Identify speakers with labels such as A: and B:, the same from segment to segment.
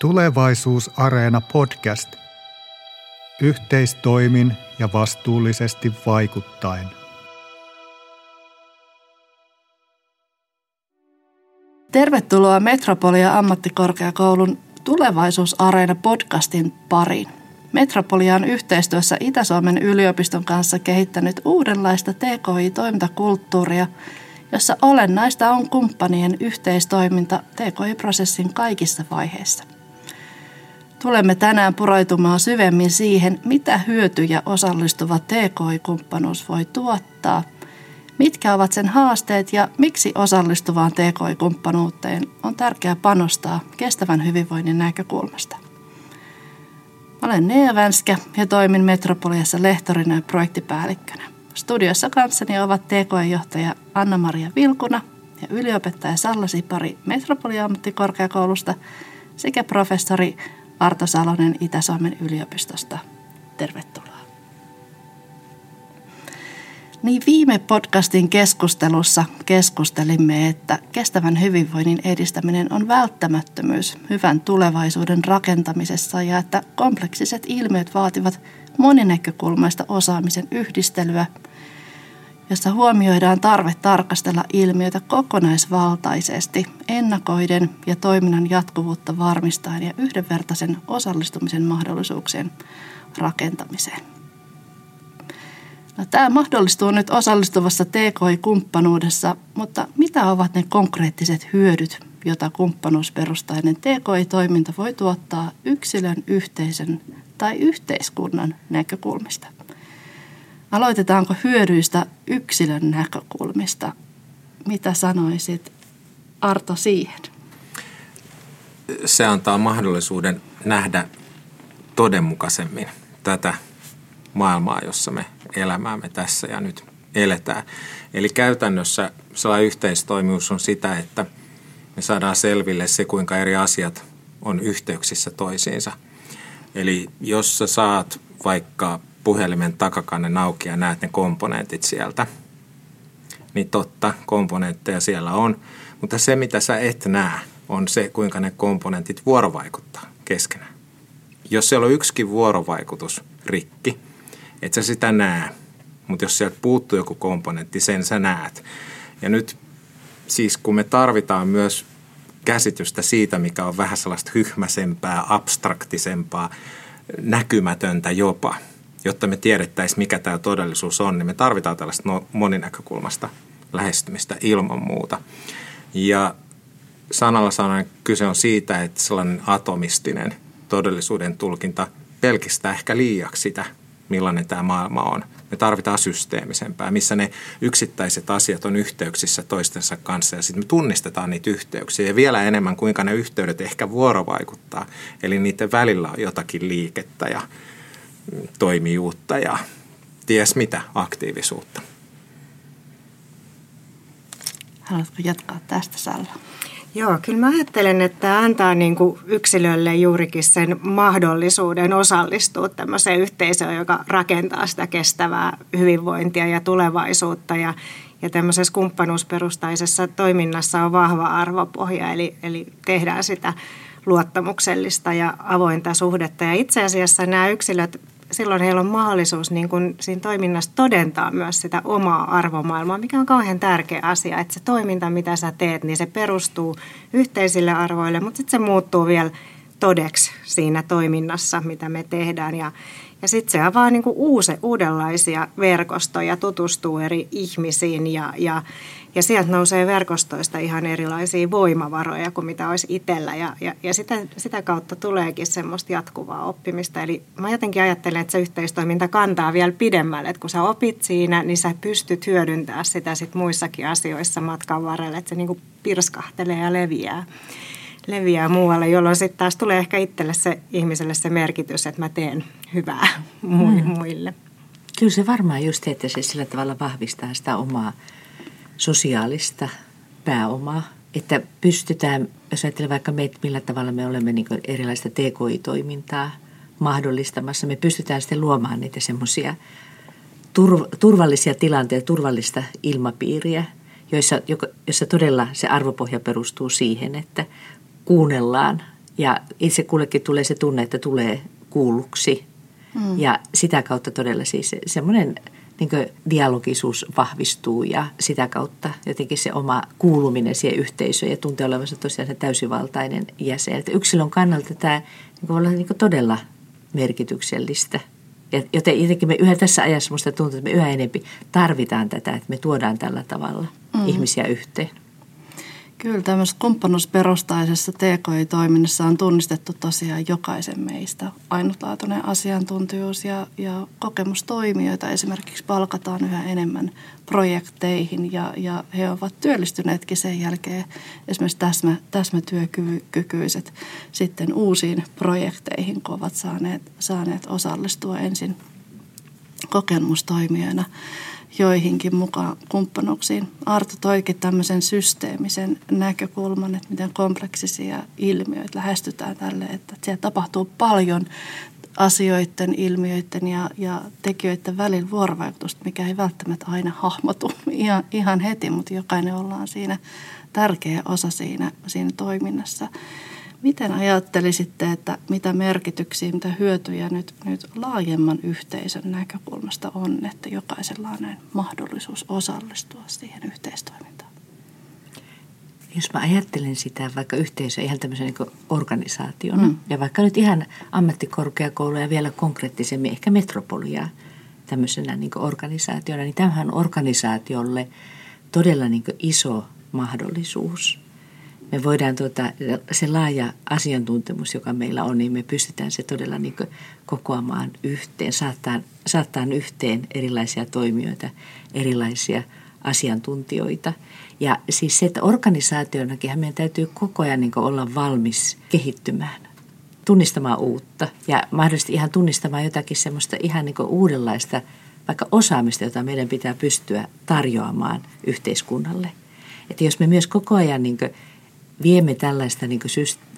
A: Tulevaisuusareena podcast. Yhteistoimin ja vastuullisesti vaikuttaen.
B: Tervetuloa Metropolia ammattikorkeakoulun Tulevaisuusareena podcastin pariin. Metropolia on yhteistyössä Itä-Suomen yliopiston kanssa kehittänyt uudenlaista TKI-toimintakulttuuria, jossa olennaista on kumppanien yhteistoiminta TKI-prosessin kaikissa vaiheissa. Tulemme tänään pureutumaan syvemmin siihen, mitä hyötyjä osallistuva TKI-kumppanuus voi tuottaa, mitkä ovat sen haasteet ja miksi osallistuvaan TKI-kumppanuuteen on tärkeää panostaa kestävän hyvinvoinnin näkökulmasta. Olen Nea Vänskä ja toimin Metropoliassa lehtorina ja projektipäällikkönä. Studiossa kanssani ovat TKI-johtaja Anna-Maria Vilkuna ja yliopettaja Salla Sipari Metropolia-ammattikorkeakoulusta sekä professori Arto Salonen Itä-Suomen yliopistosta. Tervetuloa. Niin viime podcastin keskustelussa keskustelimme, että kestävän hyvinvoinnin edistäminen on välttämättömyys hyvän tulevaisuuden rakentamisessa ja että kompleksiset ilmiöt vaativat moninäkökulmaista osaamisen yhdistelyä, jossa huomioidaan tarve tarkastella ilmiötä kokonaisvaltaisesti, ennakoiden ja toiminnan jatkuvuutta varmistaen ja yhdenvertaisen osallistumisen mahdollisuuksien rakentamiseen. No, tämä mahdollistuu nyt osallistuvassa TKI-kumppanuudessa, mutta mitä ovat ne konkreettiset hyödyt, joita kumppanuusperustainen TKI-toiminta voi tuottaa yksilön, yhteisön tai yhteiskunnan näkökulmista? Aloitetaanko hyödyistä yksilön näkökulmista? Mitä sanoisit Arto siihen?
C: Se antaa mahdollisuuden nähdä todenmukaisemmin tätä maailmaa, jossa me elämäämme tässä ja nyt eletään. Eli käytännössä sellainen yhteistoimivuus on sitä, että me saadaan selville se, kuinka eri asiat on yhteyksissä toisiinsa. Eli jos sä saat vaikka puhelimen takakannen auki ja näet ne komponentit sieltä, niin totta, komponentteja siellä on. Mutta se, mitä sä et näe, on se, kuinka ne komponentit vuorovaikuttaa keskenään. Jos siellä on yksikin vuorovaikutus rikki, et sä sitä näe, mutta jos sieltä puuttuu joku komponentti, sen sä näet. Ja nyt siis kun me tarvitaan myös käsitystä siitä, mikä on vähän sellaista hyhmäsempää, abstraktisempaa, näkymätöntä jopa, jotta me tiedettäisiin, mikä tämä todellisuus on, niin me tarvitaan tällaista no, moninäkökulmasta lähestymistä ilman muuta. Ja sanalla sanoen kyse on siitä, että sellainen atomistinen todellisuuden tulkinta pelkistää ehkä liiaksi sitä, millainen tämä maailma on. Me tarvitaan systeemisempää, missä ne yksittäiset asiat on yhteyksissä toistensa kanssa ja sitten me tunnistetaan niitä yhteyksiä ja vielä enemmän kuinka ne yhteydet ehkä vuorovaikuttaa. Eli niiden välillä on jotakin liikettä ja toimijuutta ja ties mitä aktiivisuutta.
B: Haluatko jatkaa tästä Salla?
D: Joo, kyllä mä ajattelen, että tämä antaa niin kuin yksilölle juurikin sen mahdollisuuden osallistua tämmöiseen yhteisöön, joka rakentaa sitä kestävää hyvinvointia ja tulevaisuutta. Ja, ja tämmöisessä kumppanuusperustaisessa toiminnassa on vahva arvopohja, eli, eli tehdään sitä luottamuksellista ja avointa suhdetta. Ja itse asiassa nämä yksilöt silloin heillä on mahdollisuus niin kuin siinä toiminnassa todentaa myös sitä omaa arvomaailmaa, mikä on kauhean tärkeä asia, että se toiminta, mitä sä teet, niin se perustuu yhteisille arvoille, mutta sitten se muuttuu vielä todeksi siinä toiminnassa, mitä me tehdään. Ja, ja sitten se avaa niin kuin uusi, uudenlaisia verkostoja, tutustuu eri ihmisiin ja, ja ja sieltä nousee verkostoista ihan erilaisia voimavaroja kuin mitä olisi itsellä. Ja, ja, ja sitä, sitä kautta tuleekin semmoista jatkuvaa oppimista. Eli mä jotenkin ajattelen, että se yhteistoiminta kantaa vielä pidemmälle. Että kun sä opit siinä, niin sä pystyt hyödyntämään sitä sit muissakin asioissa matkan varrella. Että se niinku pirskahtelee ja leviää leviää muualle, jolloin sitten taas tulee ehkä itselle se ihmiselle se merkitys, että mä teen hyvää mm. muille.
E: Kyllä se varmaan just, että se sillä tavalla vahvistaa sitä omaa sosiaalista pääomaa, että pystytään, jos ajattelee vaikka meitä, millä tavalla me olemme niin erilaista TKI-toimintaa mahdollistamassa, me pystytään sitten luomaan niitä semmoisia turvallisia tilanteita, turvallista ilmapiiriä, joissa, jossa todella se arvopohja perustuu siihen, että kuunnellaan Ja itse kullekin tulee se tunne, että tulee kuulluksi. Mm. Ja sitä kautta todella siis semmoinen niin dialogisuus vahvistuu ja sitä kautta jotenkin se oma kuuluminen siihen yhteisöön ja tuntee olevansa tosiaan se täysivaltainen jäsen. Että yksilön kannalta tämä niin voi olla niin todella merkityksellistä. Ja joten jotenkin me yhä tässä ajassa minusta tuntuu, että me yhä enemmän tarvitaan tätä, että me tuodaan tällä tavalla mm. ihmisiä yhteen.
B: Kyllä tämmöisessä kumppanuusperustaisessa TKI-toiminnassa on tunnistettu tosiaan jokaisen meistä ainutlaatuinen asiantuntijuus ja, ja kokemustoimijoita. Esimerkiksi palkataan yhä enemmän projekteihin ja, ja he ovat työllistyneetkin sen jälkeen esimerkiksi täsmä, täsmätyökykyiset sitten uusiin projekteihin, kun ovat saaneet, saaneet osallistua ensin kokemustoimijoina joihinkin mukaan kumppanuuksiin. Arto toikin tämmöisen systeemisen näkökulman, että miten kompleksisia ilmiöitä lähestytään tälle, että siellä tapahtuu paljon asioiden, ilmiöiden ja, ja tekijöiden välillä vuorovaikutusta, mikä ei välttämättä aina hahmotu ihan, ihan heti, mutta jokainen ollaan siinä tärkeä osa siinä, siinä toiminnassa. Miten ajattelisitte, että mitä merkityksiä, mitä hyötyjä nyt, nyt laajemman yhteisön näkökulmasta on, että jokaisella on näin mahdollisuus osallistua siihen yhteistoimintaan?
E: Jos mä ajattelen sitä vaikka yhteisö ihan tämmöisen niin organisaationa mm. ja vaikka nyt ihan ammattikorkeakouluja vielä konkreettisemmin, ehkä metropolia tämmöisenä niin organisaationa, niin tämähän on organisaatiolle todella niin iso mahdollisuus – me voidaan tuota, se laaja asiantuntemus, joka meillä on, niin me pystytään se todella niin kokoamaan yhteen, saattaa, saattaa yhteen erilaisia toimijoita, erilaisia asiantuntijoita. Ja siis se, että organisaationakin meidän täytyy koko ajan niin olla valmis kehittymään, tunnistamaan uutta ja mahdollisesti ihan tunnistamaan jotakin semmoista ihan niin uudenlaista vaikka osaamista, jota meidän pitää pystyä tarjoamaan yhteiskunnalle. Että jos me myös koko ajan niin viemme tällaista niin kuin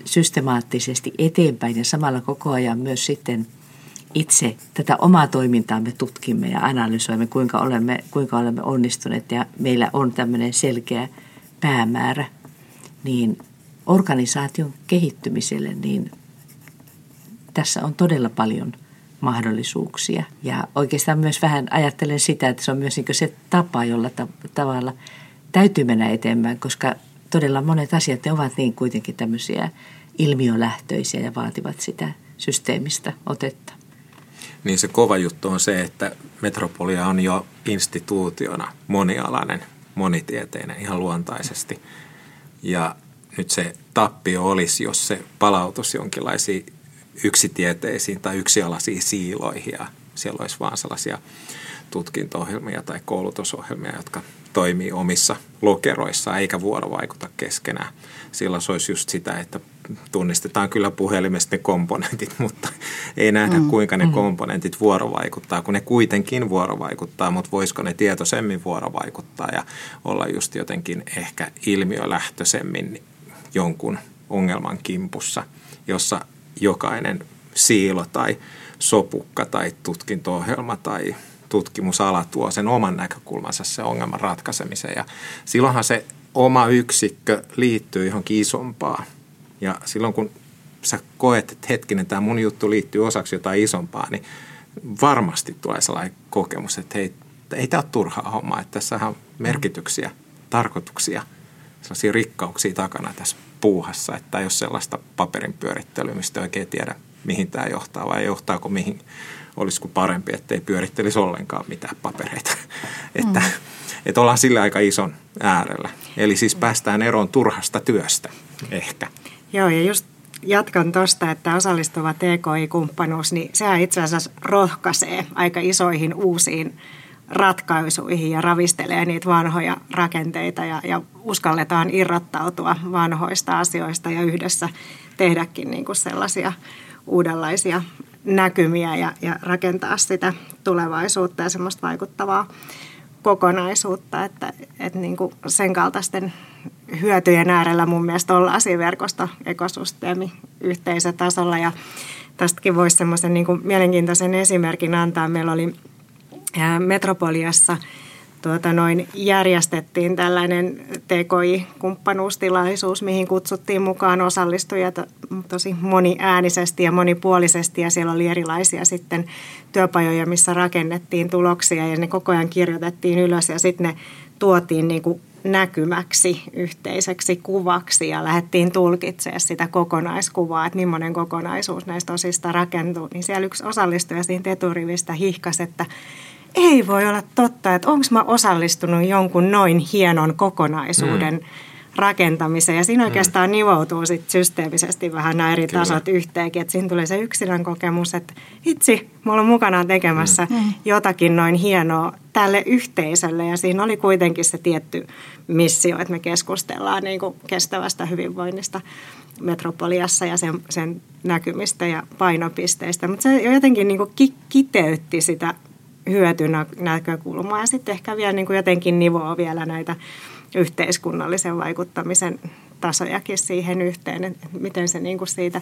E: systemaattisesti eteenpäin ja samalla koko ajan myös sitten itse tätä omaa toimintaamme tutkimme ja analysoimme, kuinka olemme, kuinka olemme onnistuneet ja meillä on tämmöinen selkeä päämäärä, niin organisaation kehittymiselle, niin tässä on todella paljon mahdollisuuksia. Ja oikeastaan myös vähän ajattelen sitä, että se on myös niin se tapa, jolla ta- tavalla täytyy mennä eteenpäin, koska todella monet asiat ne ovat niin kuitenkin tämmöisiä ilmiölähtöisiä ja vaativat sitä systeemistä otetta.
C: Niin se kova juttu on se, että Metropolia on jo instituutiona monialainen, monitieteinen ihan luontaisesti. Ja nyt se tappio olisi, jos se palautus jonkinlaisiin yksitieteisiin tai yksialaisiin siiloihin ja siellä olisi vaan sellaisia tutkinto-ohjelmia tai koulutusohjelmia, jotka toimii omissa lokeroissa eikä vuorovaikuta keskenään. Silloin se olisi just sitä, että tunnistetaan kyllä puhelimesta ne komponentit, mutta ei nähdä mm. kuinka ne mm. komponentit vuorovaikuttaa, kun ne kuitenkin vuorovaikuttaa, mutta voisiko ne tietoisemmin vuorovaikuttaa ja olla just jotenkin ehkä ilmiölähtöisemmin jonkun ongelman kimpussa, jossa jokainen siilo tai sopukka tai tutkinto-ohjelma tai tutkimusala tuo sen oman näkökulmansa se ongelman ratkaisemiseen. Ja silloinhan se oma yksikkö liittyy johonkin isompaan. Ja silloin kun sä koet, että hetkinen, tämä mun juttu liittyy osaksi jotain isompaa, niin varmasti tulee sellainen kokemus, että hei, ei tämä ole turhaa hommaa, että tässä on merkityksiä, tarkoituksia, sellaisia rikkauksia takana tässä puuhassa, että ei ole sellaista paperin pyörittelyä, mistä oikein tiedä, mihin tämä johtaa vai johtaako mihin olisiko parempi, ettei pyörittelisi ollenkaan mitään papereita. että, mm. että ollaan sillä aika ison äärellä. Eli siis päästään eroon turhasta työstä ehkä.
D: Joo, ja just jatkan tuosta, että osallistuva TKI-kumppanuus, niin sehän itse asiassa rohkaisee aika isoihin uusiin ratkaisuihin ja ravistelee niitä vanhoja rakenteita ja, ja uskalletaan irrottautua vanhoista asioista ja yhdessä tehdäkin niin kuin sellaisia uudenlaisia näkymiä ja, ja rakentaa sitä tulevaisuutta ja semmoista vaikuttavaa kokonaisuutta, että, että niin kuin sen kaltaisten hyötyjen äärellä mun mielestä ollaan siinä verkosto ekosysteemi yhteisötasolla ja tästäkin voisi semmoisen niin mielenkiintoisen esimerkin antaa. Meillä oli Metropoliassa tuota noin, järjestettiin tällainen TKI-kumppanuustilaisuus, mihin kutsuttiin mukaan osallistujia tosi moniäänisesti ja monipuolisesti. Ja siellä oli erilaisia sitten työpajoja, missä rakennettiin tuloksia ja ne koko ajan kirjoitettiin ylös ja sitten ne tuotiin niin kuin näkymäksi yhteiseksi kuvaksi ja lähdettiin tulkitsemaan sitä kokonaiskuvaa, että millainen kokonaisuus näistä osista rakentuu. Niin siellä yksi osallistuja siinä teturivistä hihkasi, että ei voi olla totta, että onko mä osallistunut jonkun noin hienon kokonaisuuden mm. rakentamiseen. Ja siinä mm. oikeastaan mm. nivoutuu sit systeemisesti vähän nämä eri Kyllä. tasot yhteenkin. Että siinä tulee se yksilön kokemus, että itse, mä olen mukana tekemässä mm. mm. jotakin noin hienoa tälle yhteisölle. Ja siinä oli kuitenkin se tietty missio, että me keskustellaan niin kuin kestävästä hyvinvoinnista metropoliassa ja sen, sen näkymistä ja painopisteistä. Mutta se jotenkin niin kuin kiteytti sitä hyötynäkökulmaa ja sitten ehkä vielä niin kuin jotenkin nivoa vielä näitä yhteiskunnallisen vaikuttamisen tasojakin siihen yhteen, että miten se niin kuin siitä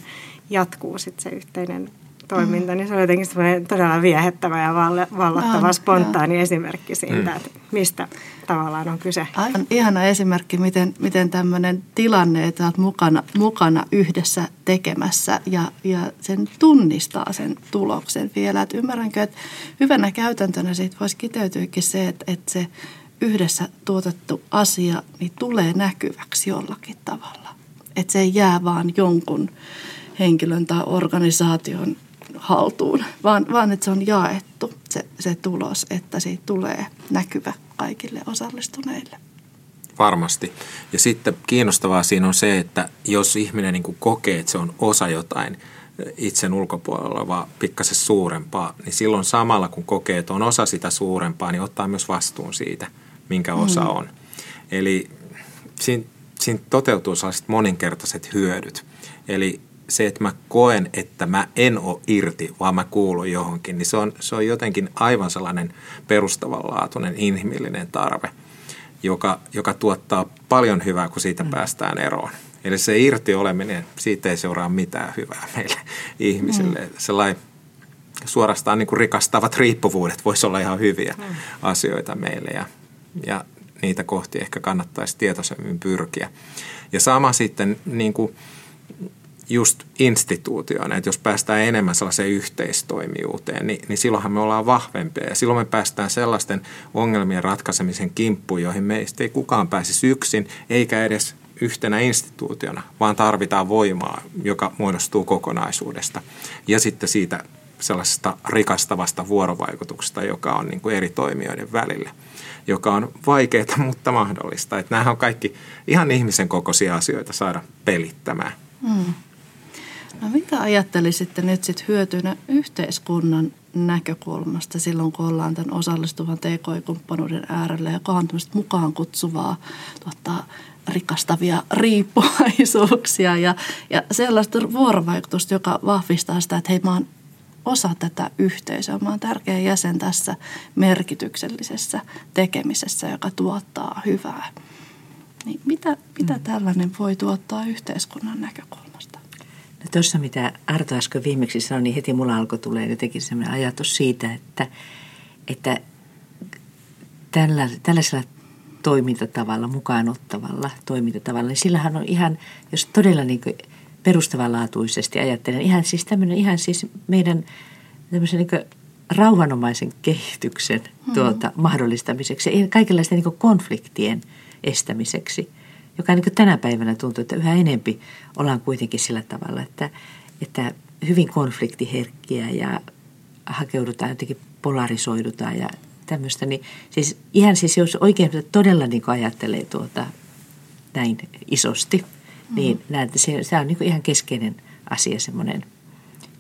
D: jatkuu sitten se yhteinen toiminta, mm. niin se on jotenkin todella viehättävä ja vallottava on, spontaani joo. esimerkki siitä, mm. että mistä tavallaan on kyse.
B: Aivan ihana esimerkki, miten, miten tämmöinen tilanne, että olet mukana, mukana yhdessä tekemässä ja, ja sen tunnistaa sen tuloksen vielä. Että ymmärränkö, että hyvänä käytäntönä siitä voisi kiteytyäkin se, että, että se yhdessä tuotettu asia niin tulee näkyväksi jollakin tavalla. Että se ei jää vaan jonkun henkilön tai organisaation haltuun, vaan, vaan että se on jaettu se, se tulos, että siitä tulee näkyvä kaikille osallistuneille.
C: Varmasti. Ja sitten kiinnostavaa siinä on se, että jos ihminen niin kokee, että se on osa jotain itsen ulkopuolella olevaa pikkasen suurempaa, niin silloin samalla kun kokee, että on osa sitä suurempaa, niin ottaa myös vastuun siitä, minkä osa mm. on. Eli siinä, siinä toteutuu sellaiset moninkertaiset hyödyt. Eli se, että mä koen, että mä en ole irti, vaan mä kuulun johonkin, niin se on, se on jotenkin aivan sellainen perustavanlaatuinen inhimillinen tarve, joka, joka tuottaa paljon hyvää, kun siitä mm. päästään eroon. Eli se irti oleminen, siitä ei seuraa mitään hyvää meille ihmisille. Mm. Sellainen suorastaan niin kuin rikastavat riippuvuudet voisi olla ihan hyviä mm. asioita meille ja, ja niitä kohti ehkä kannattaisi tietoisemmin pyrkiä. Ja sama sitten niin kuin just instituutiona, että jos päästään enemmän sellaiseen yhteistoimijuuteen, niin, niin silloinhan me ollaan vahvempia ja silloin me päästään sellaisten ongelmien ratkaisemisen kimppuun, joihin meistä ei kukaan pääsisi yksin, eikä edes yhtenä instituutiona, vaan tarvitaan voimaa, joka muodostuu kokonaisuudesta. Ja sitten siitä sellaisesta rikastavasta vuorovaikutuksesta, joka on niin kuin eri toimijoiden välillä, joka on vaikeaa, mutta mahdollista. Että nämähän on kaikki ihan ihmisen kokoisia asioita saada pelittämään. Mm.
B: No mitä ajattelisitte nyt sitten hyötynä yhteiskunnan näkökulmasta silloin, kun ollaan tämän osallistuvan TK-kumppanuuden äärellä, joka on tämmöistä mukaan kutsuvaa tota, rikastavia riippuvaisuuksia ja, ja sellaista vuorovaikutusta, joka vahvistaa sitä, että hei mä oon osa tätä yhteisöä. Mä oon tärkeä jäsen tässä merkityksellisessä tekemisessä, joka tuottaa hyvää. Niin mitä, mitä mm. tällainen voi tuottaa yhteiskunnan näkökulmasta?
E: No tuossa mitä Arto äsken viimeksi sanoi, niin heti mulla alkoi tulee jotenkin sellainen ajatus siitä, että, että tällä, tällaisella toimintatavalla, mukaan ottavalla toimintatavalla, niin sillähän on ihan, jos todella niin kuin perustavanlaatuisesti ajattelen, ihan siis tämmöinen ihan siis meidän tämmöisen niin rauhanomaisen kehityksen mm-hmm. tuota, mahdollistamiseksi ja kaikenlaisten niin konfliktien estämiseksi – joka niin tänä päivänä tuntuu, että yhä enempi ollaan kuitenkin sillä tavalla, että, että hyvin konfliktiherkkiä ja hakeudutaan jotenkin polarisoidutaan ja tämmöistä. Niin siis ihan siis jos oikein todella niin ajattelee tuota näin isosti, mm-hmm. niin näen, että se, se on niin ihan keskeinen asia semmoinen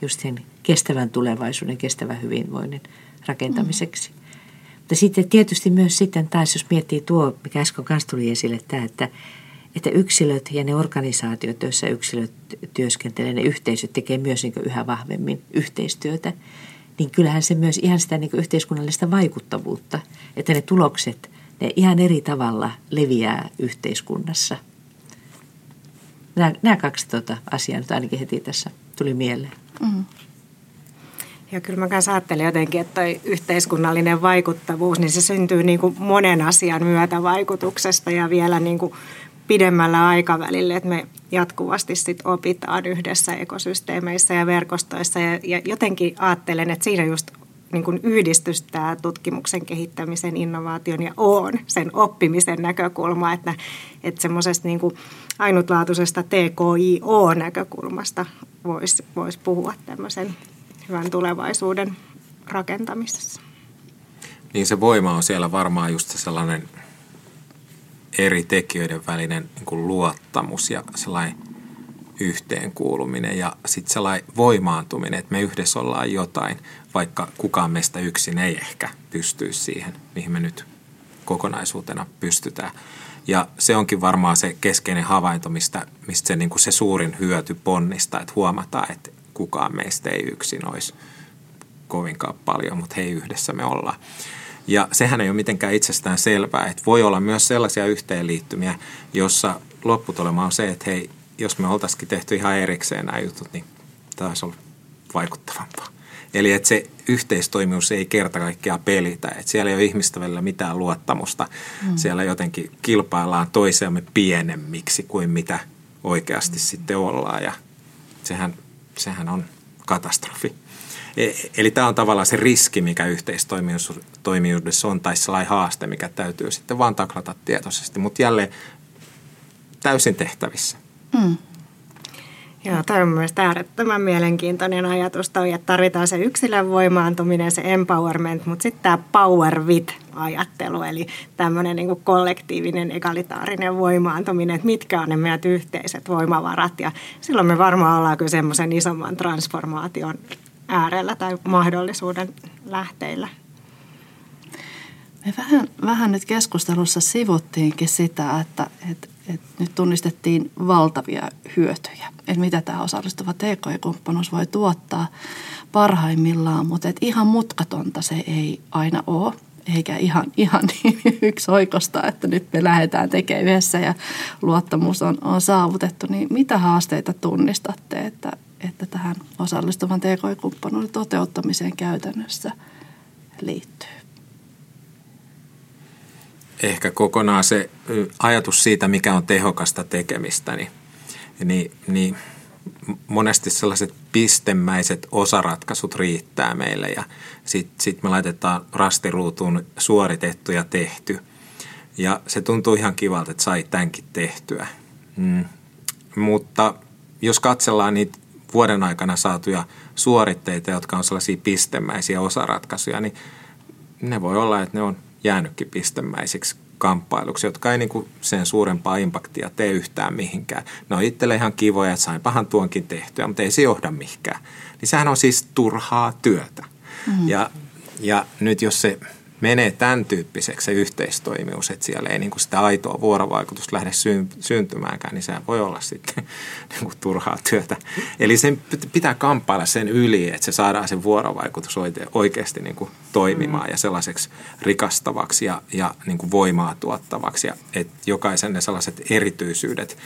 E: just sen kestävän tulevaisuuden, kestävän hyvinvoinnin rakentamiseksi. Mm. Mutta sitten tietysti myös sitten taas, jos miettii tuo, mikä äsken kanssa tuli esille, tämä, että että yksilöt ja ne organisaatiot, joissa yksilöt työskentelee, ne yhteisöt tekee myös niin yhä vahvemmin yhteistyötä, niin kyllähän se myös ihan sitä niin yhteiskunnallista vaikuttavuutta, että ne tulokset, ne ihan eri tavalla leviää yhteiskunnassa. Nämä, nämä kaksi tuota asiaa nyt ainakin heti tässä tuli mieleen. Mm.
D: Ja kyllä mä kanssa ajattelen jotenkin, että toi yhteiskunnallinen vaikuttavuus, niin se syntyy niin kuin monen asian myötävaikutuksesta ja vielä niin kuin pidemmällä aikavälillä, että me jatkuvasti sit opitaan yhdessä ekosysteemeissä ja verkostoissa ja, ja jotenkin ajattelen, että siinä just niin kuin yhdistys tämä tutkimuksen kehittämisen, innovaation ja on sen oppimisen näkökulma, että, että semmoisesta niin ainutlaatuisesta TKIO-näkökulmasta voisi vois puhua tämmöisen hyvän tulevaisuuden rakentamisessa.
C: Niin se voima on siellä varmaan just sellainen eri tekijöiden välinen niin kuin luottamus ja sellainen yhteenkuuluminen ja sitten sellainen voimaantuminen, että me yhdessä ollaan jotain, vaikka kukaan meistä yksin ei ehkä pystyisi siihen, mihin me nyt kokonaisuutena pystytään. Ja se onkin varmaan se keskeinen havainto, mistä, mistä se, niin kuin se suurin hyöty ponnista, että huomataan, että kukaan meistä ei yksin olisi kovinkaan paljon, mutta hei yhdessä me ollaan. Ja sehän ei ole mitenkään itsestään selvää, että voi olla myös sellaisia yhteenliittymiä, jossa lopputulema on se, että hei, jos me oltaisikin tehty ihan erikseen nämä jutut, niin tämä olisi ollut vaikuttavampaa. Eli että se yhteistoimivuus ei kerta kaikkiaan pelitä. Että siellä ei ole ihmistä välillä mitään luottamusta. Mm. Siellä jotenkin kilpaillaan toisiamme pienemmiksi kuin mitä oikeasti mm. sitten ollaan. Ja sehän, sehän on katastrofi. E, eli tämä on tavallaan se riski, mikä yhteistoimijuudessa on, tai sellainen haaste, mikä täytyy sitten vaan taklata tietoisesti. Mutta jälleen täysin tehtävissä. Mm.
D: Joo, toi on mielestäni äärettömän mielenkiintoinen ajatus toi, että tarvitaan se yksilön voimaantuminen, se empowerment, mutta sitten tämä power with-ajattelu, eli tämmöinen niinku kollektiivinen egalitaarinen voimaantuminen, että mitkä on ne meidän yhteiset voimavarat. Ja silloin me varmaan ollaan kyllä semmoisen isomman transformaation äärellä tai mahdollisuuden lähteillä.
B: Me vähän, vähän nyt keskustelussa sivuttiinkin sitä, että, että, että nyt tunnistettiin valtavia hyötyjä, että mitä tämä osallistuva TK-kumppanuus voi tuottaa parhaimmillaan, mutta että ihan mutkatonta se ei aina ole eikä ihan, ihan niin yksi oikosta, että nyt me lähdetään tekemään yhdessä ja luottamus on, on saavutettu. Niin mitä haasteita tunnistatte, että, että tähän osallistuvan TK-kumppanuuden toteuttamiseen käytännössä liittyy?
C: Ehkä kokonaan se ajatus siitä, mikä on tehokasta tekemistä, niin, niin, niin monesti sellaiset pistemäiset osaratkaisut riittää meille ja sitten sit me laitetaan rastiruutuun suoritettu ja tehty. Ja se tuntuu ihan kivalta, että sai tämänkin tehtyä. Mm. Mutta jos katsellaan niitä vuoden aikana saatuja suoritteita, jotka on sellaisia pistemäisiä osaratkaisuja, niin ne voi olla, että ne on jäänytkin pistemäisiksi kamppailuksi, jotka ei niin sen suurempaa impaktia tee yhtään mihinkään. Ne on itselle ihan kivoja, että sainpahan tuonkin tehtyä, mutta ei se johda mihinkään. Niin sehän on siis turhaa työtä. Mm-hmm. Ja, ja nyt jos se menee tämän tyyppiseksi se yhteistoimivuus, että siellä ei niin kuin sitä aitoa vuorovaikutusta lähde syntymäänkään, niin sehän voi olla sitten niin kuin turhaa työtä. Eli sen pitää kamppailla sen yli, että se saadaan sen vuorovaikutus oikeasti niin kuin toimimaan ja sellaiseksi rikastavaksi ja, ja niin kuin voimaa tuottavaksi. Ja että jokaisen ne sellaiset erityisyydet,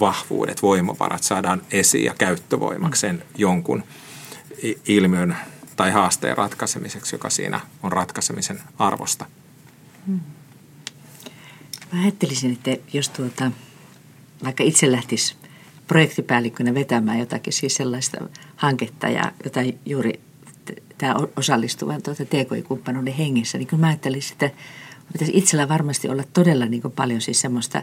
C: vahvuudet, voimavarat saadaan esiin ja käyttövoimaksi sen jonkun ilmiön tai haasteen ratkaisemiseksi, joka siinä on ratkaisemisen arvosta. Hmm.
E: Mä ajattelisin, että jos tuota, vaikka itse lähtisi projektipäällikkönä vetämään jotakin siis sellaista hanketta ja jota juuri tämä osallistuvan tuota TKI-kumppanuuden hengessä, niin kyllä mä ajattelisin, että pitäisi itsellä varmasti olla todella niin paljon siis semmoista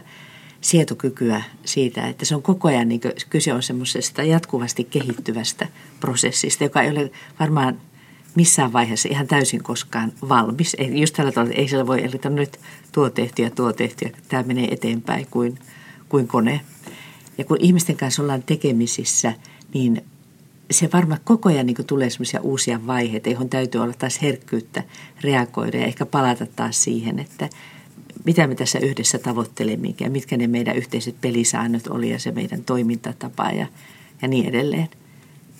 E: sietokykyä siitä, että se on koko ajan, niin kyse on semmoisesta jatkuvasti kehittyvästä prosessista, joka ei ole varmaan missään vaiheessa ihan täysin koskaan valmis. Ei, just tällä tavalla, ei siellä voi, että nyt tuo tehty ja tuo tehty ja tämä menee eteenpäin kuin, kuin kone. Ja kun ihmisten kanssa ollaan tekemisissä, niin se varmaan koko ajan niin tulee semmoisia uusia vaiheita, johon täytyy olla taas herkkyyttä reagoida ja ehkä palata taas siihen, että mitä me tässä yhdessä tavoittelemme ja mitkä ne meidän yhteiset pelisäännöt oli ja se meidän toimintatapa ja, ja niin edelleen.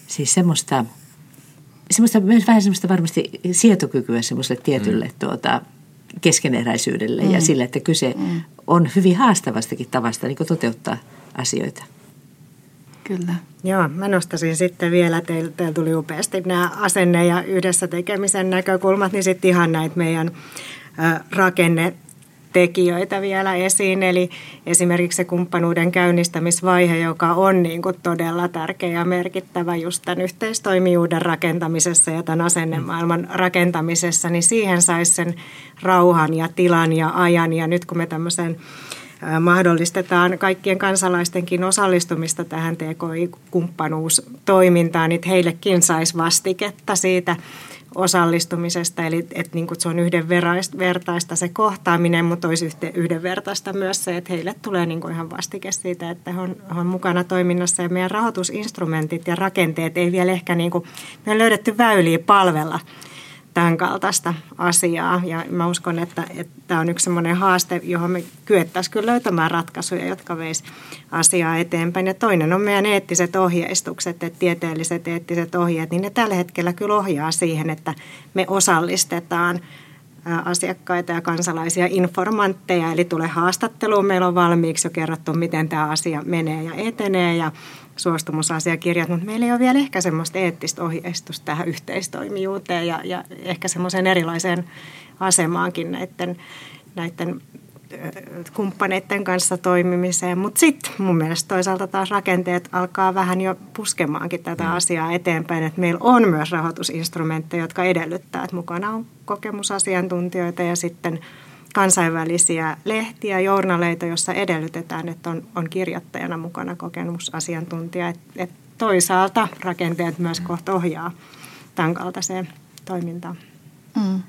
E: Siis semmoista, semmoista, myös vähän semmoista varmasti sietokykyä semmoiselle tietylle mm. tuota, keskeneräisyydelle mm. ja sille, että kyse mm. on hyvin haastavastakin tavasta niin toteuttaa asioita.
B: Kyllä.
D: Joo, mä nostaisin sitten vielä, teillä, teillä tuli upeasti nämä asenne- ja yhdessä tekemisen näkökulmat, niin sitten ihan näitä meidän rakenne tekijöitä vielä esiin. Eli esimerkiksi se kumppanuuden käynnistämisvaihe, joka on niin kuin todella tärkeä ja merkittävä just tämän yhteistoimijuuden rakentamisessa ja tämän asennemaailman rakentamisessa, niin siihen saisi sen rauhan ja tilan ja ajan. Ja nyt kun me tämmöisen mahdollistetaan kaikkien kansalaistenkin osallistumista tähän TKI-kumppanuustoimintaan, niin heillekin saisi vastiketta siitä osallistumisesta, eli että niin se on yhdenvertaista se kohtaaminen, mutta olisi yhdenvertaista myös se, että heille tulee niin ihan vastike siitä, että he on, he on mukana toiminnassa. Ja meidän rahoitusinstrumentit ja rakenteet ei vielä ehkä, niin kuin, me on löydetty väyliä palvella tämän kaltaista asiaa. Ja mä uskon, että, että tämä on yksi sellainen haaste, johon me kyettäisiin kyllä löytämään ratkaisuja, jotka veisi asiaa eteenpäin. Ja toinen on meidän eettiset ohjeistukset, että tieteelliset eettiset ohjeet, niin ne tällä hetkellä kyllä ohjaa siihen, että me osallistetaan asiakkaita ja kansalaisia informantteja, eli tulee haastatteluun. Meillä on valmiiksi jo kerrottu, miten tämä asia menee ja etenee ja suostumusasiakirjat, mutta meillä ei ole vielä ehkä semmoista eettistä ohjeistusta tähän yhteistoimijuuteen ja, ja ehkä semmoiseen erilaiseen asemaankin näiden, näiden kumppaneiden kanssa toimimiseen. Mutta sitten mun mielestä toisaalta taas rakenteet alkaa vähän jo puskemaankin tätä mm. asiaa eteenpäin, että meillä on myös rahoitusinstrumentteja, jotka edellyttää, että mukana on kokemusasiantuntijoita ja sitten – kansainvälisiä lehtiä, journaleita, joissa edellytetään, että on, on kirjoittajana mukana kokemusasiantuntija. Et, et toisaalta rakenteet myös kohta ohjaa tämän kaltaiseen toimintaan.
B: Mm.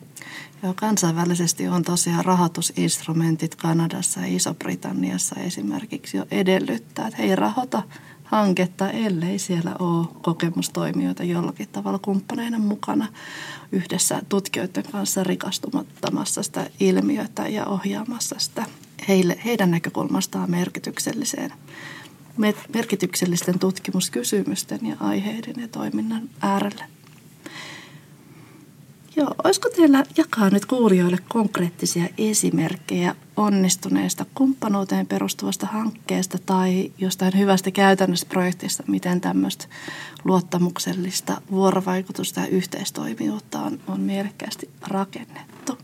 B: Joo, kansainvälisesti on tosiaan rahoitusinstrumentit Kanadassa ja Iso-Britanniassa esimerkiksi jo edellyttää, että he ei rahoita hanketta, ellei siellä ole kokemustoimijoita jollakin tavalla kumppaneina mukana yhdessä tutkijoiden kanssa rikastumassa sitä ilmiötä ja ohjaamassa sitä heille, heidän näkökulmastaan merkitykselliseen merkityksellisten tutkimuskysymysten ja aiheiden ja toiminnan äärelle. Joo, olisiko teillä jakaa nyt kuulijoille konkreettisia esimerkkejä onnistuneesta kumppanuuteen perustuvasta hankkeesta tai jostain hyvästä käytännöstä projektista, miten tämmöistä luottamuksellista vuorovaikutusta ja yhteistoimijuutta on, on mielekkäästi rakennettu?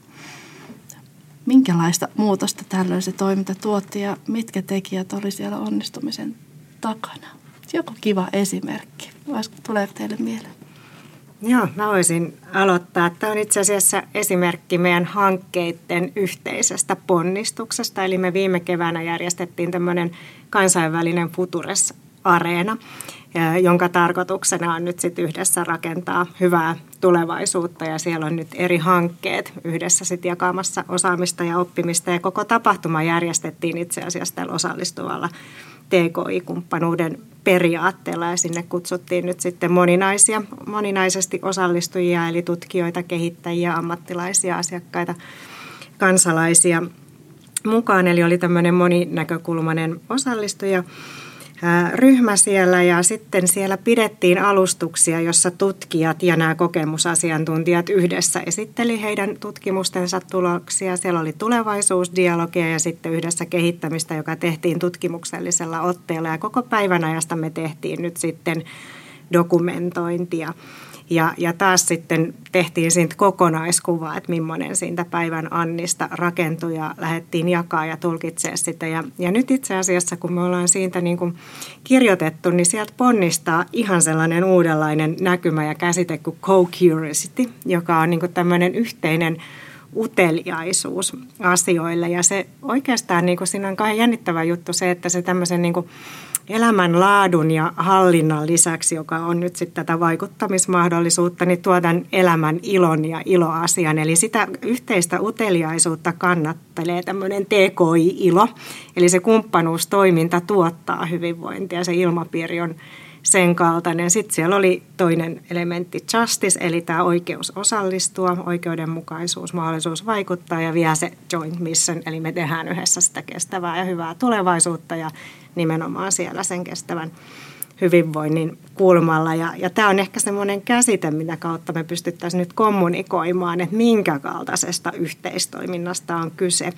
B: Minkälaista muutosta tällöin se toiminta tuotti ja mitkä tekijät oli siellä onnistumisen takana? Joku kiva esimerkki. Tuleeko teille mieleen?
D: Joo, mä voisin aloittaa. Tämä on itse asiassa esimerkki meidän hankkeiden yhteisestä ponnistuksesta. Eli me viime keväänä järjestettiin tämmöinen kansainvälinen Futures-areena, jonka tarkoituksena on nyt sitten yhdessä rakentaa hyvää tulevaisuutta. Ja siellä on nyt eri hankkeet yhdessä sitten jakamassa osaamista ja oppimista. Ja koko tapahtuma järjestettiin itse asiassa tällä osallistuvalla TKI-kumppanuuden periaatteella ja sinne kutsuttiin nyt sitten moninaisia, moninaisesti osallistujia eli tutkijoita, kehittäjiä, ammattilaisia, asiakkaita, kansalaisia mukaan. Eli oli tämmöinen moninäkökulmainen osallistuja ryhmä siellä ja sitten siellä pidettiin alustuksia, jossa tutkijat ja nämä kokemusasiantuntijat yhdessä esitteli heidän tutkimustensa tuloksia. Siellä oli tulevaisuusdialogia ja sitten yhdessä kehittämistä, joka tehtiin tutkimuksellisella otteella ja koko päivän ajasta me tehtiin nyt sitten dokumentointia. Ja, ja taas sitten tehtiin siitä kokonaiskuvaa, että millainen siitä päivän Annista rakentui ja lähdettiin jakaa ja tulkitsee sitä. Ja, ja nyt itse asiassa, kun me ollaan siitä niin kuin kirjoitettu, niin sieltä ponnistaa ihan sellainen uudenlainen näkymä ja käsite kuin co-curiosity, joka on niin kuin tämmöinen yhteinen uteliaisuus asioille. Ja se oikeastaan, niin kuin siinä on kai jännittävä juttu se, että se tämmöisen niin kuin elämänlaadun ja hallinnan lisäksi, joka on nyt sitten tätä vaikuttamismahdollisuutta, niin tuodan elämän ilon ja iloasian. Eli sitä yhteistä uteliaisuutta kannattelee tämmöinen TKI-ilo. Eli se kumppanuustoiminta tuottaa hyvinvointia, se ilmapiiri on sen kaltainen. Sitten siellä oli toinen elementti justice, eli tämä oikeus osallistua, oikeudenmukaisuus, mahdollisuus vaikuttaa ja vielä se joint mission, eli me tehdään yhdessä sitä kestävää ja hyvää tulevaisuutta ja nimenomaan siellä sen kestävän hyvinvoinnin kulmalla. Ja, ja tämä on ehkä semmoinen käsite, mitä kautta me pystyttäisiin nyt kommunikoimaan, että minkä kaltaisesta yhteistoiminnasta on kyse.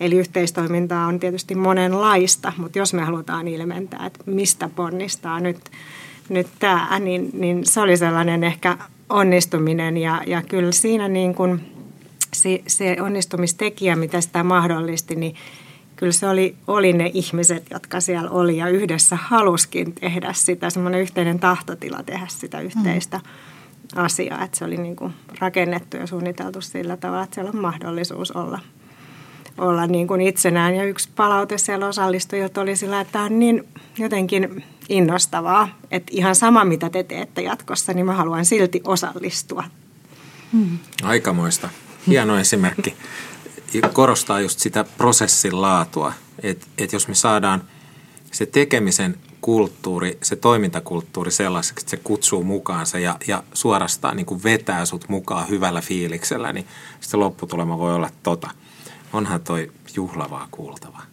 D: Eli yhteistoimintaa on tietysti monenlaista, mutta jos me halutaan ilmentää, että mistä ponnistaa nyt, nyt tämä, niin, niin se oli sellainen ehkä onnistuminen ja, ja kyllä siinä niin kuin se, se onnistumistekijä, mitä sitä mahdollisti, niin kyllä se oli, oli ne ihmiset, jotka siellä oli ja yhdessä haluskin tehdä sitä, semmoinen yhteinen tahtotila tehdä sitä yhteistä mm. asiaa, että se oli niin kuin rakennettu ja suunniteltu sillä tavalla, että siellä on mahdollisuus olla, olla niin kuin itsenään. Ja yksi palaute siellä osallistujilta oli sillä, että tämä on niin jotenkin innostavaa, että ihan sama mitä te teette jatkossa, niin mä haluan silti osallistua.
C: Mm. Aikamoista. Hieno esimerkki korostaa just sitä prosessin laatua, että et jos me saadaan se tekemisen kulttuuri, se toimintakulttuuri sellaiseksi, että se kutsuu mukaansa ja, ja suorastaan niin kuin vetää sut mukaan hyvällä fiiliksellä, niin se lopputulema voi olla tota. Onhan toi juhlavaa kuultavaa.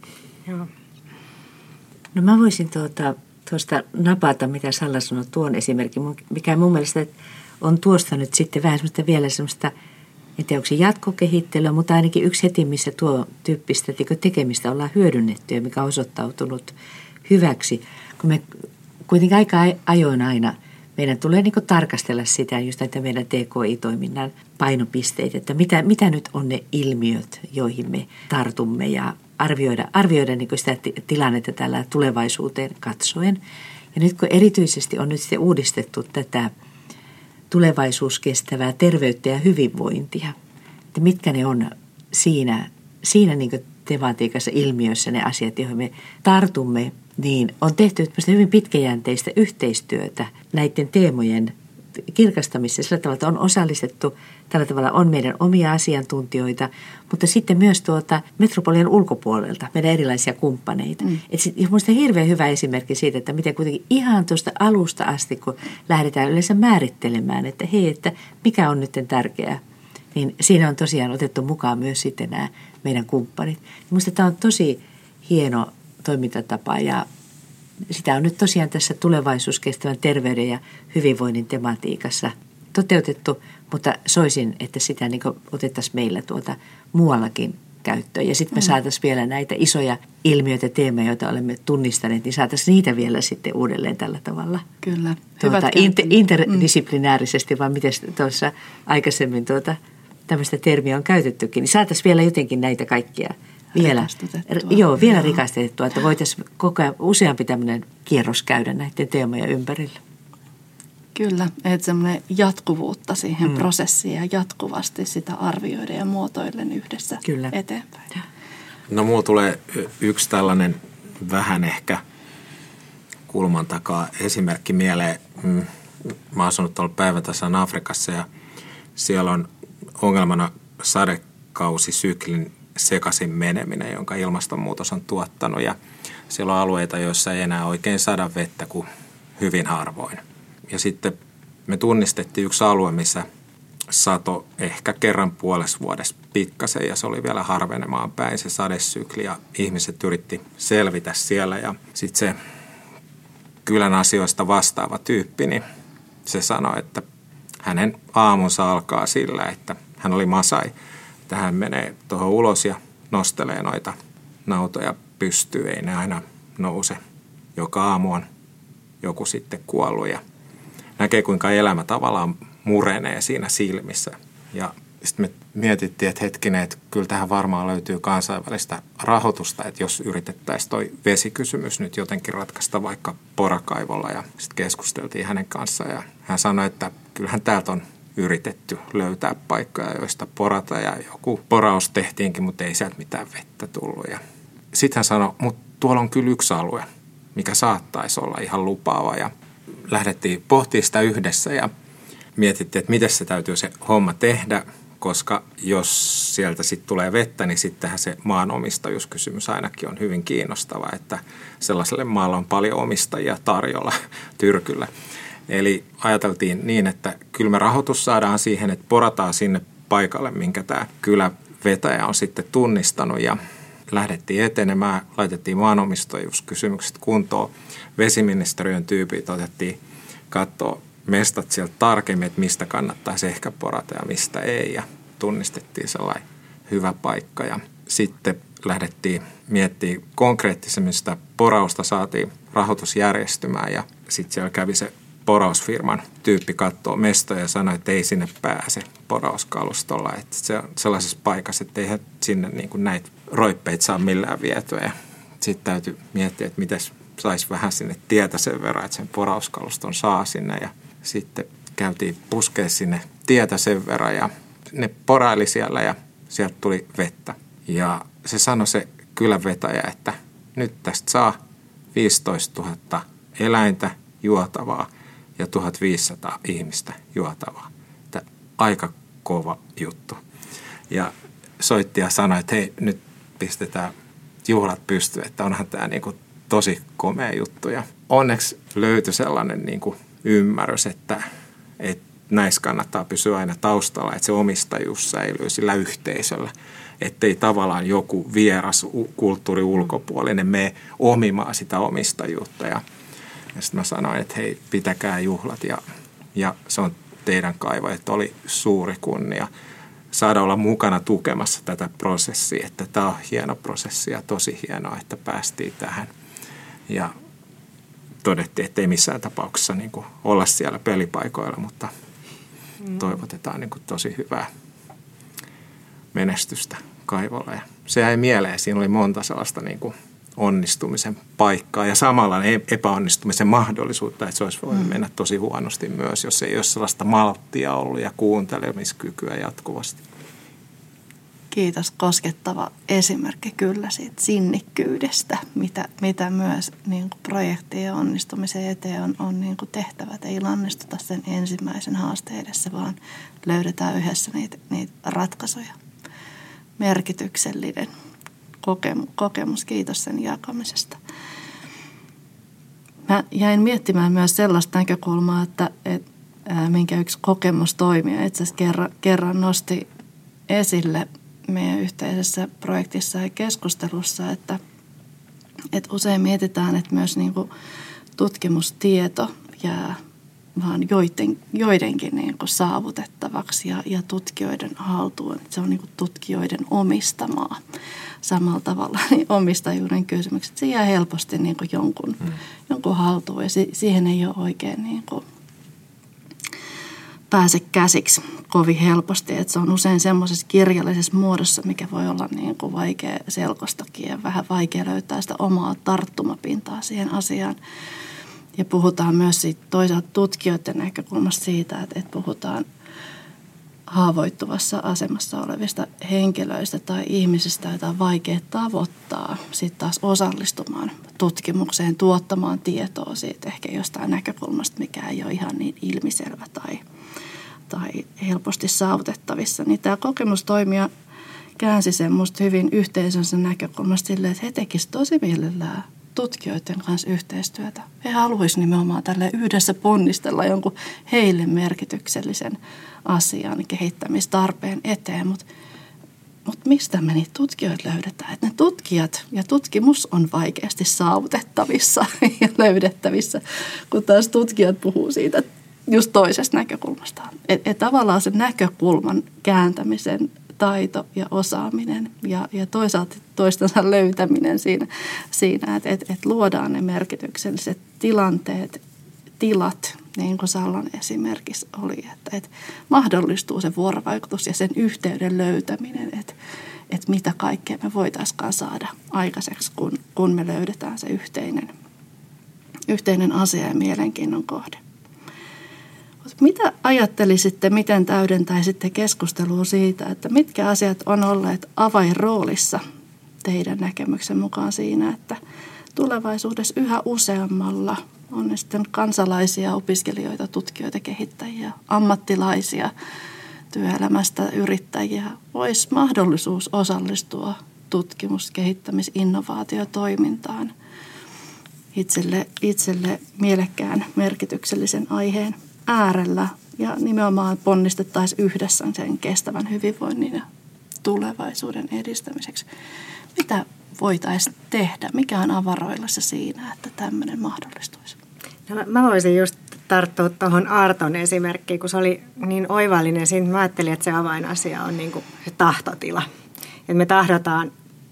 C: Joo.
E: No mä voisin tuota, tuosta napata, mitä Salla sanoi, tuon esimerkki, mikä mun mielestä on tuosta nyt sitten vähän semmoista vielä semmoista – en tiedä, onko se jatkokehittelyä, mutta ainakin yksi heti, missä tuo tyyppistä tekemistä ollaan hyödynnetty ja mikä on osoittautunut hyväksi. Kun me kuitenkin aika ajoin aina meidän tulee niin tarkastella sitä, just näitä meidän TKI-toiminnan painopisteitä, että mitä, mitä nyt on ne ilmiöt, joihin me tartumme ja arvioida, arvioida niin sitä tilannetta tällä tulevaisuuteen katsoen. Ja nyt kun erityisesti on nyt sitten uudistettu tätä tulevaisuuskestävää terveyttä ja hyvinvointia. Että mitkä ne on siinä, siinä niin tematiikassa, ilmiössä ne asiat, joihin me tartumme, niin on tehty hyvin pitkäjänteistä yhteistyötä näiden teemojen kirkastamisessa sillä tavalla, että on osallistettu, tällä tavalla on meidän omia asiantuntijoita, mutta sitten myös tuota metropolian ulkopuolelta meidän erilaisia kumppaneita. Mm. Minusta hirveän hyvä esimerkki siitä, että miten kuitenkin ihan tuosta alusta asti, kun lähdetään yleensä määrittelemään, että hei, että mikä on nyt tärkeää, niin siinä on tosiaan otettu mukaan myös sitten nämä meidän kumppanit. Minusta tämä on tosi hieno toimintatapa ja sitä on nyt tosiaan tässä tulevaisuuskestävän terveyden ja hyvinvoinnin tematiikassa toteutettu, mutta soisin, että sitä niin otettaisiin meillä tuota muuallakin käyttöön. Ja sitten me mm. saataisiin vielä näitä isoja ilmiöitä, teemoja, joita olemme tunnistaneet, niin saataisiin niitä vielä sitten uudelleen tällä tavalla.
B: Kyllä.
E: Tuota, inter, interdisiplinäärisesti, mm. vaan miten tuossa aikaisemmin tuota, tämmöistä termiä on käytettykin, niin saataisiin vielä jotenkin näitä kaikkia – vielä, joo, vielä joo. rikastettua, että voitaisiin koko ajan useampi tämmöinen kierros käydä näiden teemojen ympärillä.
B: Kyllä, että semmoinen jatkuvuutta siihen mm. prosessiin ja jatkuvasti sitä arvioida ja muotoillen yhdessä Kyllä. eteenpäin.
C: No mulla tulee yksi tällainen vähän ehkä kulman takaa esimerkki mieleen. Mm, mä oon asunut tuolla päivätasan Afrikassa ja siellä on ongelmana sadekausisyklin sekaisin meneminen, jonka ilmastonmuutos on tuottanut. Ja siellä on alueita, joissa ei enää oikein saada vettä kuin hyvin harvoin. Ja sitten me tunnistettiin yksi alue, missä sato ehkä kerran puolessa vuodessa pikkasen ja se oli vielä harvenemaan päin se sadesykli ja ihmiset yritti selvitä siellä ja sitten se kylän asioista vastaava tyyppi, niin se sanoi, että hänen aamunsa alkaa sillä, että hän oli Masai – että hän menee tuohon ulos ja nostelee noita nautoja pystyy. Ei ne aina nouse. Joka aamu on joku sitten kuollut ja näkee kuinka elämä tavallaan murenee siinä silmissä. Ja sitten me mietittiin, että hetkinen, että kyllä tähän varmaan löytyy kansainvälistä rahoitusta, että jos yritettäisiin toi vesikysymys nyt jotenkin ratkaista vaikka porakaivolla ja sitten keskusteltiin hänen kanssaan ja hän sanoi, että kyllähän täältä on yritetty löytää paikkoja, joista porata ja joku poraus tehtiinkin, mutta ei sieltä mitään vettä tullut. Ja sitten hän sanoi, mutta tuolla on kyllä yksi alue, mikä saattaisi olla ihan lupaava ja lähdettiin pohtimaan sitä yhdessä ja mietittiin, että miten se täytyy se homma tehdä, koska jos sieltä sitten tulee vettä, niin sittenhän se maanomistajuuskysymys ainakin on hyvin kiinnostava, että sellaiselle maalle on paljon omistajia tarjolla tyrkyllä. Eli ajateltiin niin, että kyllä me rahoitus saadaan siihen, että porataan sinne paikalle, minkä tämä kylävetäjä on sitten tunnistanut ja lähdettiin etenemään, laitettiin maanomistajuuskysymykset kuntoon. Vesiministeriön tyypit otettiin katsoa mestat sieltä tarkemmin, että mistä kannattaisi ehkä porata ja mistä ei. Ja tunnistettiin sellainen hyvä paikka. Ja sitten lähdettiin miettimään konkreettisemmin sitä porausta, saatiin rahoitusjärjestymään ja sitten siellä kävi se porausfirman tyyppi katsoo mestoja ja sanoi, että ei sinne pääse porauskalustolla. Että se on sellaisessa paikassa, että eihän sinne niin kuin näitä roippeita saa millään vietyä. Sitten täytyy miettiä, että miten saisi vähän sinne tietä sen verran, että sen porauskaluston saa sinne. Ja sitten käytiin puskea sinne tietä sen verran ja ne poraili siellä ja sieltä tuli vettä. Ja se sanoi se kylänvetäjä, että nyt tästä saa 15 000 eläintä juotavaa ja 1500 ihmistä juotavaa. Että aika kova juttu. Ja soitti ja sanoi, että hei, nyt pistetään juhlat pystyyn, että onhan tämä niinku tosi komea juttu. Ja onneksi löytyi sellainen niinku ymmärrys, että, että näissä kannattaa pysyä aina taustalla, että se omistajuus säilyy sillä yhteisöllä. Ettei tavallaan joku vieras kulttuuri ulkopuolinen mene omimaan sitä omistajuutta. Ja, ja sitten mä sanoin, että hei, pitäkää juhlat ja, ja se on teidän kaivo, että oli suuri kunnia saada olla mukana tukemassa tätä prosessia, että tämä on hieno prosessi ja tosi hienoa, että päästiin tähän. Ja todettiin, että ei missään tapauksessa niin kuin olla siellä pelipaikoilla, mutta mm. toivotetaan niin kuin tosi hyvää menestystä kaivolla. Ja se jäi mieleen, siinä oli monta sellaista niin kuin onnistumisen paikkaa ja samalla epäonnistumisen mahdollisuutta, että se olisi voinut mm. mennä tosi huonosti myös, jos ei olisi sellaista malttia ollut ja kuuntelemiskykyä jatkuvasti.
B: Kiitos, koskettava esimerkki kyllä siitä sinnikkyydestä, mitä, mitä myös niin kuin projektien onnistumisen eteen on, on niin kuin tehtävät. Ei lannistuta sen ensimmäisen haasteen edessä, vaan löydetään yhdessä niitä, niitä ratkaisuja. Merkityksellinen kokemus. Kiitos sen jakamisesta. Mä jäin miettimään myös sellaista näkökulmaa, että, että minkä yksi kokemustoimija itse asiassa kerran, kerran nosti esille meidän yhteisessä projektissa ja keskustelussa, että, että usein mietitään, että myös niin kuin tutkimustieto jää vaan joiden, joidenkin niin kuin saavutettavaksi ja, ja tutkijoiden haltuun. Se on niin kuin tutkijoiden omistamaa samalla tavalla niin omistajuuden kysymykset. Se jää helposti niin kuin jonkun, mm. jonkun haltuun ja si, siihen ei ole oikein niin kuin pääse käsiksi kovin helposti. Että se on usein semmoisessa kirjallisessa muodossa, mikä voi olla niin kuin vaikea selkostakin ja vähän vaikea löytää sitä omaa tarttumapintaa siihen asiaan. Ja puhutaan myös siitä toisaalta tutkijoiden näkökulmasta siitä, että, että puhutaan haavoittuvassa asemassa olevista henkilöistä tai ihmisistä, joita on vaikea tavoittaa sitten taas osallistumaan tutkimukseen, tuottamaan tietoa siitä ehkä jostain näkökulmasta, mikä ei ole ihan niin ilmiselvä tai, tai helposti saavutettavissa. Niin tämä kokemustoimija käänsi sen musta hyvin yhteisönsä näkökulmasta silleen, että he tekisivät tosi mielellään tutkijoiden kanssa yhteistyötä. He haluaisivat nimenomaan tälle yhdessä ponnistella jonkun heille merkityksellisen asian kehittämistarpeen eteen, mutta mutta mistä me niitä tutkijoita löydetään? Että ne tutkijat ja tutkimus on vaikeasti saavutettavissa ja löydettävissä, kun taas tutkijat puhuu siitä just toisesta näkökulmasta. Että et tavallaan sen näkökulman kääntämisen taito ja osaaminen ja, ja toisaalta toistensa löytäminen siinä, siinä että et, et luodaan ne merkitykselliset tilanteet, tilat, niin kuin Sallan esimerkissä oli, että, että mahdollistuu se vuorovaikutus ja sen yhteyden löytäminen, että, että mitä kaikkea me voitaisiin saada aikaiseksi, kun, kun me löydetään se yhteinen, yhteinen asia ja mielenkiinnon kohde. Mitä ajattelisitte, miten täydentäisitte keskustelua siitä, että mitkä asiat on olleet avainroolissa teidän näkemyksen mukaan siinä, että tulevaisuudessa yhä useammalla on sitten kansalaisia, opiskelijoita, tutkijoita, kehittäjiä, ammattilaisia työelämästä, yrittäjiä, olisi mahdollisuus osallistua tutkimus-, kehittämis-, innovaatiotoimintaan itselle, itselle mielekkään merkityksellisen aiheen äärellä ja nimenomaan ponnistettaisiin yhdessä sen kestävän hyvinvoinnin ja tulevaisuuden edistämiseksi. Mitä, voitaisiin tehdä? Mikä on avaroilla se siinä, että tämmöinen mahdollistuisi?
D: No mä voisin just tarttua tuohon Arton esimerkkiin, kun se oli niin oivallinen. Siinä mä ajattelin, että se avainasia on niin kuin tahtotila. Että me tahdotaan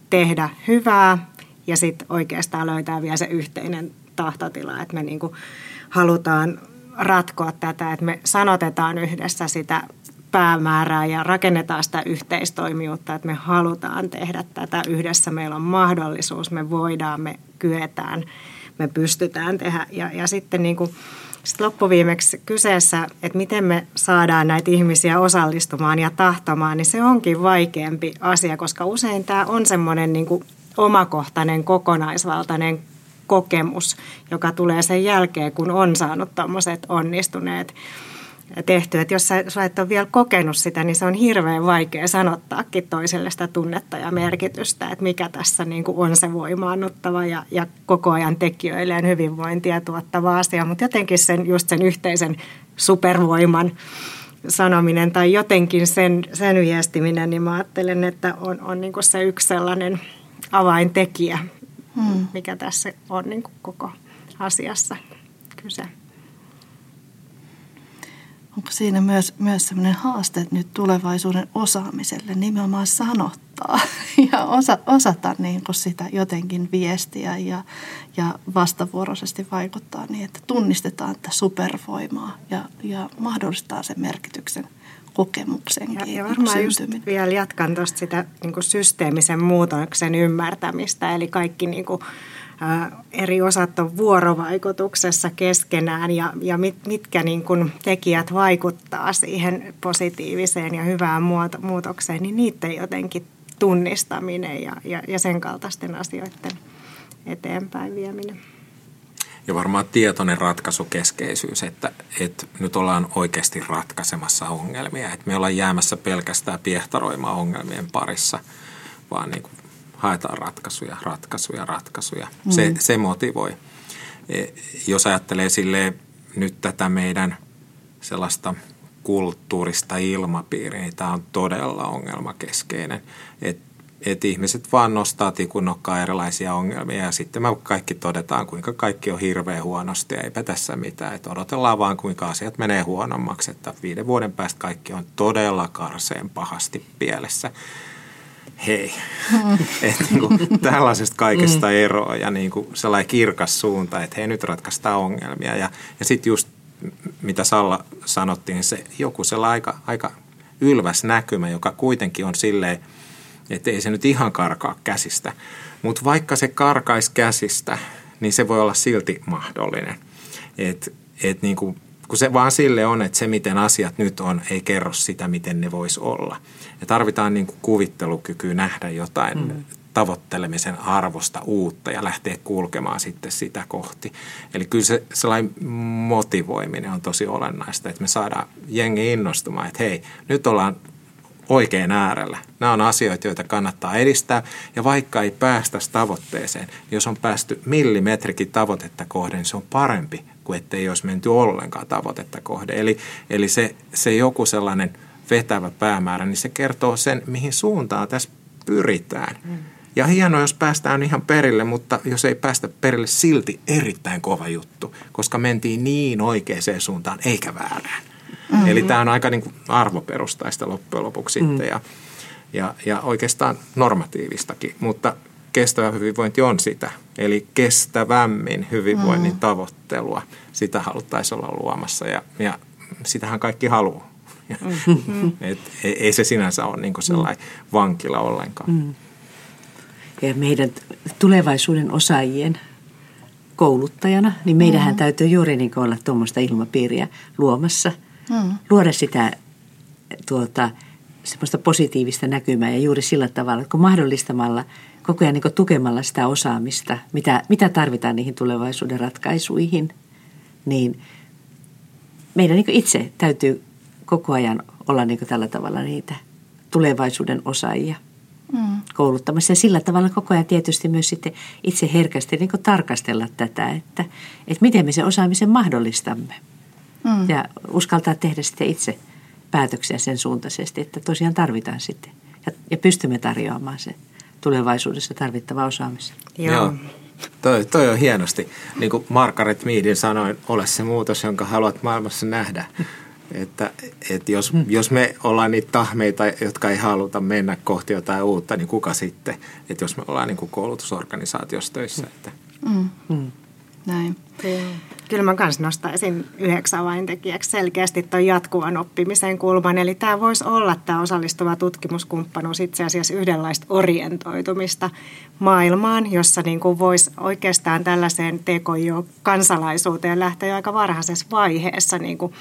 D: tehdä hyvää ja sitten oikeastaan löytää vielä se yhteinen tahtotila, että me niin kuin halutaan ratkoa tätä, että me sanotetaan yhdessä sitä päämäärää ja rakennetaan sitä yhteistoimijuutta, että me halutaan tehdä tätä yhdessä, meillä on mahdollisuus, me voidaan, me kyetään, me pystytään tehdä. Ja, ja sitten niin kuin, sit loppuviimeksi kyseessä, että miten me saadaan näitä ihmisiä osallistumaan ja tahtomaan, niin se onkin vaikeampi asia, koska usein tämä on semmoinen niin kuin omakohtainen, kokonaisvaltainen kokemus, joka tulee sen jälkeen, kun on saanut tuommoiset onnistuneet tehty. Että jos sä, sä et ole vielä kokenut sitä, niin se on hirveän vaikea sanottaakin toiselle sitä tunnetta ja merkitystä, että mikä tässä niin kuin on se voimaannuttava ja, ja koko ajan tekijöilleen hyvinvointia tuottava asia. Mutta jotenkin sen, just sen yhteisen supervoiman sanominen tai jotenkin sen, sen viestiminen, niin mä ajattelen, että on, on niin kuin se yksi sellainen avaintekijä, hmm. mikä tässä on niin kuin koko asiassa kyse.
B: Onko siinä myös, myös sellainen haaste nyt tulevaisuuden osaamiselle nimenomaan sanottaa ja osa, osata niin kuin sitä jotenkin viestiä ja, ja vastavuoroisesti vaikuttaa niin, että tunnistetaan tätä supervoimaa ja, ja mahdollistaa sen merkityksen kokemuksenkin
D: ja, ja varmaan just vielä jatkan tuosta sitä niin kuin systeemisen muutoksen ymmärtämistä, eli kaikki niin kuin, eri osat on vuorovaikutuksessa keskenään ja, ja mit, mitkä niin kuin tekijät vaikuttaa siihen positiiviseen ja hyvään muutokseen, niin niiden jotenkin tunnistaminen ja, ja, ja sen kaltaisten asioiden eteenpäin vieminen.
C: Ja varmaan tietoinen ratkaisukeskeisyys, että, että nyt ollaan oikeasti ratkaisemassa ongelmia. Että me ollaan jäämässä pelkästään piehtaroimaan ongelmien parissa, vaan niin kuin haetaan ratkaisuja, ratkaisuja, ratkaisuja. Mm. Se, se motivoi. E, jos ajattelee sille nyt tätä meidän sellaista kulttuurista ilmapiiriä, niin tämä on todella ongelmakeskeinen. Että et ihmiset vaan nostaa tikunnokkaa erilaisia ongelmia ja sitten me kaikki todetaan, kuinka kaikki on hirveän huonosti ja eipä tässä mitään. Et odotellaan vaan, kuinka asiat menee huonommaksi, että viiden vuoden päästä kaikki on todella karseen pahasti pielessä hei, mm. että niin kuin, tällaisesta kaikesta mm. eroa ja niin kuin sellainen kirkas suunta, että hei nyt ratkaistaan ongelmia. Ja, ja sitten just mitä Salla sanottiin, se joku sellainen aika, aika ylväs näkymä, joka kuitenkin on silleen, että ei se nyt ihan karkaa käsistä. Mutta vaikka se karkaisi käsistä, niin se voi olla silti mahdollinen. Et, et niin kuin kun se vaan sille on, että se miten asiat nyt on, ei kerro sitä, miten ne vois olla. Ja tarvitaan niin kuin kuvittelukykyä nähdä jotain mm. tavoittelemisen arvosta uutta ja lähteä kulkemaan sitten sitä kohti. Eli kyllä se sellainen motivoiminen on tosi olennaista, että me saadaan jengi innostumaan, että hei, nyt ollaan oikein äärellä. Nämä on asioita, joita kannattaa edistää, ja vaikka ei päästä tavoitteeseen, niin jos on päästy millimetrikin tavoitetta kohden, niin se on parempi kuin ettei olisi menty ollenkaan tavoitetta kohde. Eli, eli se, se joku sellainen vetävä päämäärä, niin se kertoo sen, mihin suuntaan tässä pyritään. Mm. Ja hienoa, jos päästään ihan perille, mutta jos ei päästä perille, silti erittäin kova juttu, koska mentiin niin oikeaan suuntaan, eikä väärään. Mm-hmm. Eli tämä on aika niin kuin arvoperustaista loppujen lopuksi mm-hmm. sitten ja, ja, ja oikeastaan normatiivistakin, mutta kestävä hyvinvointi on sitä. Eli kestävämmin hyvinvoinnin mm. tavoittelua. Sitä haluttaisiin olla luomassa ja, ja sitähän kaikki haluaa. Mm. Et ei, ei se sinänsä ole niin sellainen mm. vankila ollenkaan. Mm.
E: Ja meidän tulevaisuuden osaajien kouluttajana, niin meidän mm. täytyy juuri niin olla tuommoista ilmapiiriä luomassa. Mm. Luoda sitä tuota, semmoista positiivista näkymää ja juuri sillä tavalla, kun mahdollistamalla – koko ajan niin tukemalla sitä osaamista, mitä, mitä tarvitaan niihin tulevaisuuden ratkaisuihin, niin meidän niin itse täytyy koko ajan olla niin tällä tavalla niitä tulevaisuuden osaajia mm. kouluttamassa. Ja sillä tavalla koko ajan tietysti myös sitten itse herkästi niin tarkastella tätä, että, että miten me sen osaamisen mahdollistamme. Mm. Ja uskaltaa tehdä sitten itse päätöksiä sen suuntaisesti, että tosiaan tarvitaan sitten ja, ja pystymme tarjoamaan sen tulevaisuudessa tarvittava osaamisen.
C: Joo. Joo. Toi, toi on hienosti. Niin kuin Margaret Meadin sanoi, ole se muutos, jonka haluat maailmassa nähdä. Että, että jos, mm. jos me ollaan niitä tahmeita, jotka ei haluta mennä kohti jotain uutta, niin kuka sitten? Että jos me ollaan niin kuin koulutusorganisaatiossa töissä. Että.
B: Mm. Mm. Näin.
D: Kyllä mä myös nostaisin yhdeksän avaintekijäksi selkeästi tuon jatkuvan oppimisen kulman. Eli tämä voisi olla tämä osallistuva tutkimuskumppanuus itse asiassa yhdenlaista orientoitumista maailmaan, jossa niin kuin voisi oikeastaan tällaiseen TKI-kansalaisuuteen lähteä aika varhaisessa vaiheessa niin kuin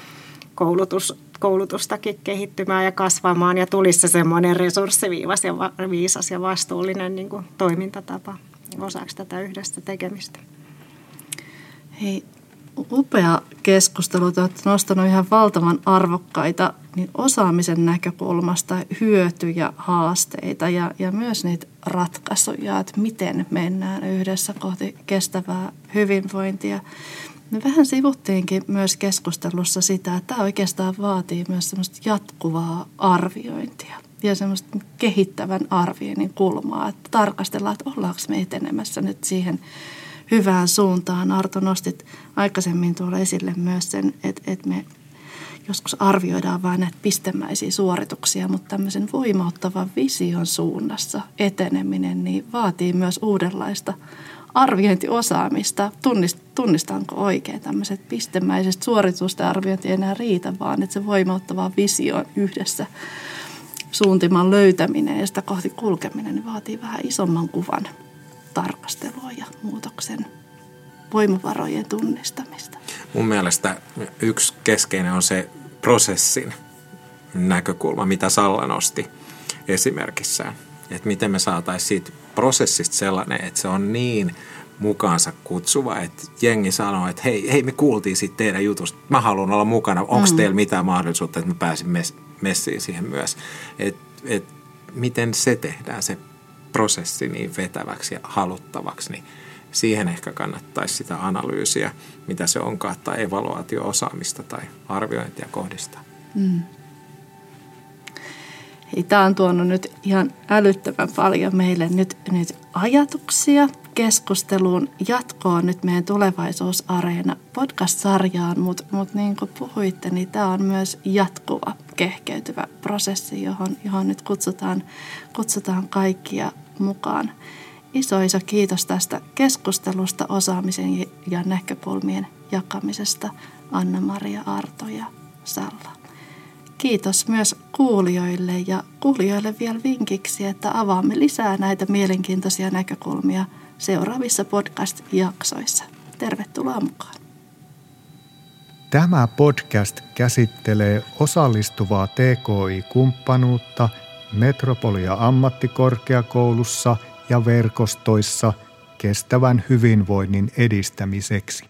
D: koulutus, koulutustakin kehittymään ja kasvamaan ja tulisi se semmoinen resurssiviivas ja viisas ja vastuullinen niin kuin toimintatapa osaksi tätä yhdessä tekemistä.
B: Hei, upea keskustelu. Olet nostanut ihan valtavan arvokkaita niin osaamisen näkökulmasta hyötyjä, haasteita ja, ja myös niitä ratkaisuja, että miten mennään yhdessä kohti kestävää hyvinvointia. Me vähän sivuttiinkin myös keskustelussa sitä, että tämä oikeastaan vaatii myös semmoista jatkuvaa arviointia ja semmoista kehittävän arvioinnin kulmaa, että tarkastellaan, että ollaanko me etenemässä nyt siihen hyvään suuntaan. Arto nostit aikaisemmin tuolla esille myös sen, että, että me joskus arvioidaan vain näitä pistemäisiä suorituksia, mutta tämmöisen voimauttavan vision suunnassa eteneminen niin vaatii myös uudenlaista arviointiosaamista. Tunnist, tunnistanko oikein tämmöiset pistemäiset suoritusten arviointi ei enää riitä, vaan että se voimauttava visio yhdessä suuntiman löytäminen ja sitä kohti kulkeminen niin vaatii vähän isomman kuvan tarkastelua ja muutoksen voimavarojen tunnistamista.
C: Mun mielestä yksi keskeinen on se prosessin näkökulma, mitä Salla nosti esimerkissään. Että miten me saataisiin siitä prosessista sellainen, että se on niin mukaansa kutsuva, että jengi sanoo, että hei, hei me kuultiin siitä teidän jutusta, mä haluan olla mukana, onko mm. teillä mitään mahdollisuutta, että mä pääsin mes- messiin siihen myös. Et, et, miten se tehdään, se prosessi niin vetäväksi ja haluttavaksi, niin siihen ehkä kannattaisi sitä analyysiä, mitä se onkaan, tai evaluaatio-osaamista tai arviointia kohdistaa. Mm.
B: Tämä on tuonut nyt ihan älyttömän paljon meille nyt, nyt ajatuksia keskusteluun jatkoon nyt meidän tulevaisuusareena podcast-sarjaan, mutta mut niin kuin puhuitte, niin tämä on myös jatkuva, kehkeytyvä prosessi, johon, johon nyt kutsutaan, kutsutaan kaikkia mukaan. Iso iso kiitos tästä keskustelusta, osaamisen ja näkökulmien jakamisesta Anna-Maria Arto ja Salla. Kiitos myös kuulijoille ja kuulijoille vielä vinkiksi, että avaamme lisää näitä mielenkiintoisia näkökulmia seuraavissa podcast-jaksoissa. Tervetuloa mukaan.
A: Tämä podcast käsittelee osallistuvaa TKI-kumppanuutta Metropolia ammattikorkeakoulussa ja verkostoissa kestävän hyvinvoinnin edistämiseksi.